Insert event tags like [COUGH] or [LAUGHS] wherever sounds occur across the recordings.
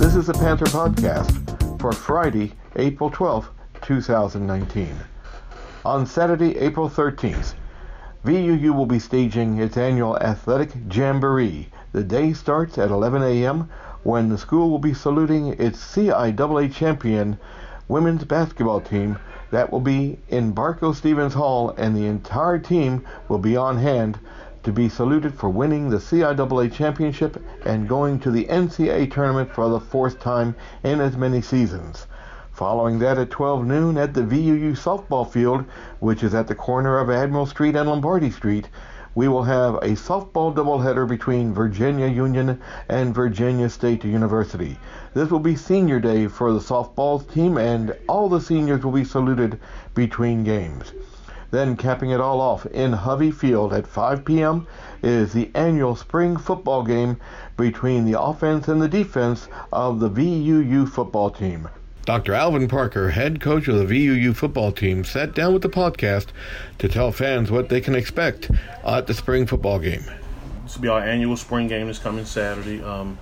This is the Panther Podcast for Friday, April 12th, 2019. On Saturday, April 13th, VUU will be staging its annual athletic jamboree. The day starts at 11 a.m. when the school will be saluting its CIAA champion women's basketball team that will be in Barco Stevens Hall, and the entire team will be on hand to be saluted for winning the CIAA championship and going to the NCAA tournament for the fourth time in as many seasons. Following that at 12 noon at the VUU softball field, which is at the corner of Admiral Street and Lombardy Street, we will have a softball doubleheader between Virginia Union and Virginia State University. This will be senior day for the softball team, and all the seniors will be saluted between games. Then, capping it all off in Hovey Field at 5 p.m., is the annual spring football game between the offense and the defense of the VUU football team. Dr. Alvin Parker, head coach of the VUU football team, sat down with the podcast to tell fans what they can expect at the spring football game. This will be our annual spring game this coming Saturday. Um,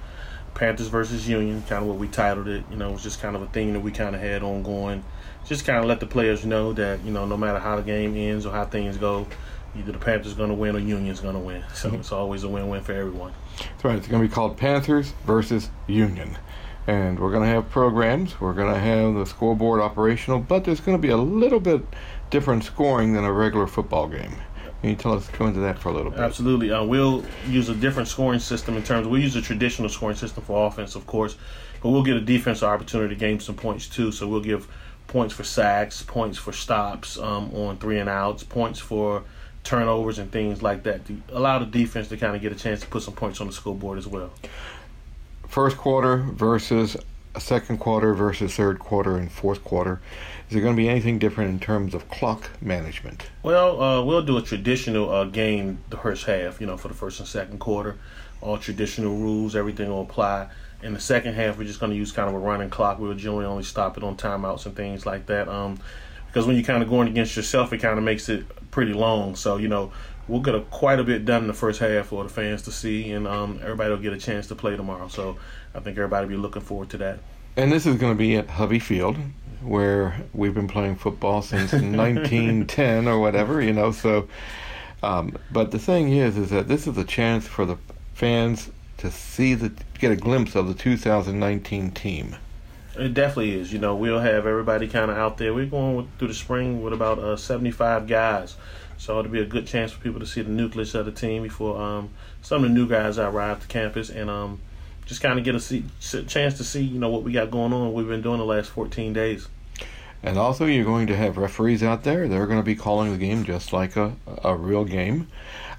Panthers versus Union, kind of what we titled it. You know, it was just kind of a thing that we kind of had ongoing. Just kind of let the players know that, you know, no matter how the game ends or how things go, either the Panthers are going to win or Union's going to win. So mm-hmm. it's always a win-win for everyone. That's right. It's going to be called Panthers versus Union and we're going to have programs. We're going to have the scoreboard operational, but there's going to be a little bit different scoring than a regular football game. Can you tell us go into that for a little bit? Absolutely. Uh, we'll use a different scoring system in terms. we'll use a traditional scoring system for offense, of course, but we'll get a defensive opportunity to gain some points too. So we'll give points for sacks, points for stops um, on three and outs, points for turnovers and things like that to allow the defense to kind of get a chance to put some points on the scoreboard as well first quarter versus second quarter versus third quarter and fourth quarter? Is there going to be anything different in terms of clock management? Well, uh, we'll do a traditional uh, game the first half, you know, for the first and second quarter. All traditional rules, everything will apply. In the second half, we're just going to use kind of a running clock. We'll generally only stop it on timeouts and things like that. Um, because when you're kind of going against yourself, it kind of makes it pretty long. So, you know, we'll get a, quite a bit done in the first half for the fans to see, and um, everybody will get a chance to play tomorrow. So I think everybody will be looking forward to that. And this is going to be at Hovey Field, where we've been playing football since [LAUGHS] 1910 or whatever, you know. So, um, but the thing is, is that this is a chance for the fans to see the get a glimpse of the 2019 team. It definitely is. You know, we'll have everybody kind of out there. We're going with, through the spring with about uh, 75 guys. So it'll be a good chance for people to see the nucleus of the team before um, some of the new guys arrive to campus and um, just kind of get a see, chance to see you know what we got going on. We've been doing the last 14 days. And also, you're going to have referees out there. They're going to be calling the game just like a, a real game.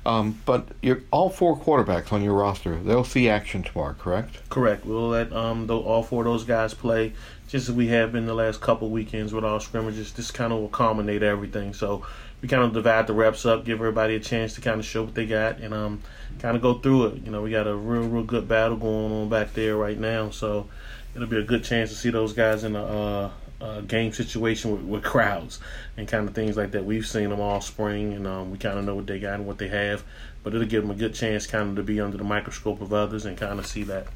Um, but you're, all four quarterbacks on your roster, they'll see action tomorrow, correct? Correct. We'll let um, the, all four of those guys play just as we have been the last couple weekends with our scrimmages. This kind of will culminate everything. So we kind of divide the reps up, give everybody a chance to kind of show what they got, and um, kind of go through it. You know, we got a real, real good battle going on back there right now, so it'll be a good chance to see those guys in a, uh, a game situation with, with, crowds and kind of things like that. We've seen them all spring, and um, we kind of know what they got and what they have, but it'll give them a good chance kind of to be under the microscope of others and kind of see that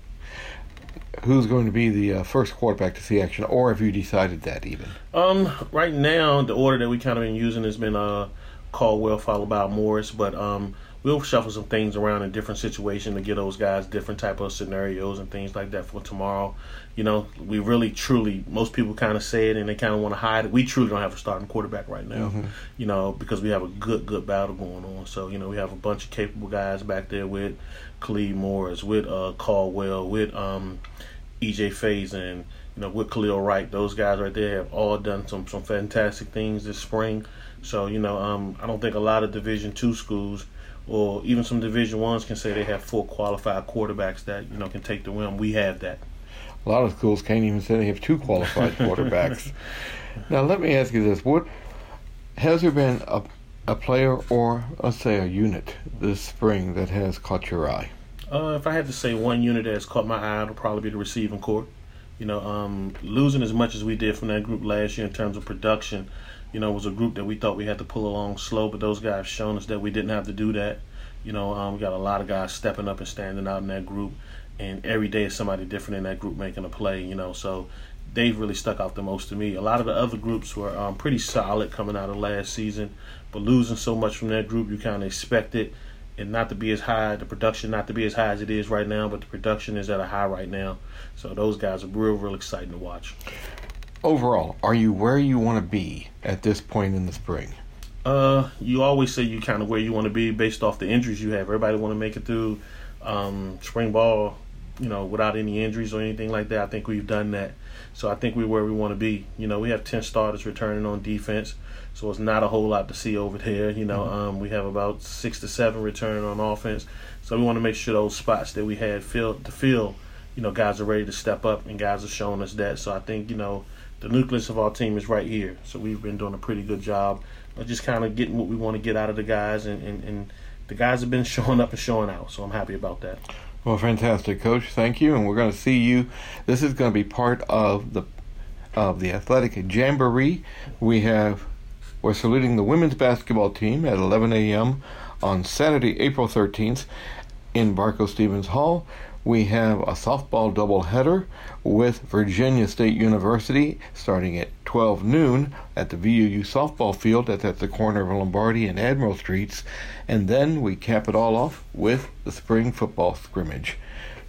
who's going to be the uh, first quarterback to see action, or have you decided that even? Um, right now the order that we kind of been using has been uh Caldwell followed by Morris, but um we'll shuffle some things around in different situations to get those guys different type of scenarios and things like that for tomorrow. You know, we really truly most people kind of say it and they kind of want to hide it. We truly don't have a starting quarterback right now. Mm-hmm. You know, because we have a good good battle going on. So you know we have a bunch of capable guys back there with Khalid Morris, with uh, Caldwell, with um, EJ Faze, and you know with Khalil Wright. Those guys right there have all done some some fantastic things this spring. So you know, um, I don't think a lot of Division two schools or even some Division ones can say they have four qualified quarterbacks that you know can take the win. We have that. A lot of schools can't even say they have two qualified [LAUGHS] quarterbacks. Now let me ask you this: What has there been a a player or let's say a unit this spring that has caught your eye? Uh, if I had to say one unit that has caught my eye, it'll probably be the receiving corps. You know, um, losing as much as we did from that group last year in terms of production, you know, was a group that we thought we had to pull along slow, but those guys shown us that we didn't have to do that. You know, um, we got a lot of guys stepping up and standing out in that group, and every day is somebody different in that group making a play. You know, so they've really stuck out the most to me. A lot of the other groups were um, pretty solid coming out of last season, but losing so much from that group, you kind of expect it and not to be as high, the production not to be as high as it is right now, but the production is at a high right now. So those guys are real, real exciting to watch. Overall, are you where you want to be at this point in the spring? Uh, you always say you kind of where you want to be based off the injuries you have. Everybody want to make it through um, spring ball, you know, without any injuries or anything like that. I think we've done that. So I think we're where we want to be. You know, we have ten starters returning on defense, so it's not a whole lot to see over there. You know, mm-hmm. um, we have about six to seven returning on offense. So we want to make sure those spots that we had filled to fill, you know, guys are ready to step up and guys are showing us that. So I think you know the nucleus of our team is right here. So we've been doing a pretty good job of just kind of getting what we want to get out of the guys, and, and, and the guys have been [LAUGHS] showing up and showing out. So I'm happy about that. Well, fantastic, Coach. Thank you, and we're going to see you. This is going to be part of the of the athletic jamboree. We have we're saluting the women's basketball team at 11 a.m. on Saturday, April 13th, in Barco Stevens Hall we have a softball doubleheader with Virginia State University starting at 12 noon at the VUU softball field that's at the corner of Lombardy and Admiral Streets. And then we cap it all off with the spring football scrimmage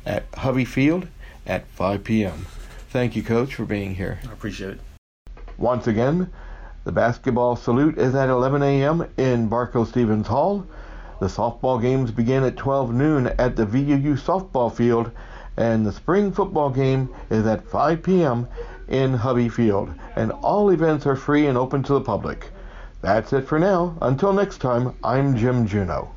at Hovey Field at 5 p.m. Thank you, Coach, for being here. I appreciate it. Once again, the basketball salute is at 11 a.m. in Barco Stevens Hall. The softball games begin at 12 noon at the VUU softball field, and the spring football game is at 5 p.m. in Hovey Field, and all events are free and open to the public. That's it for now. Until next time, I'm Jim Juno.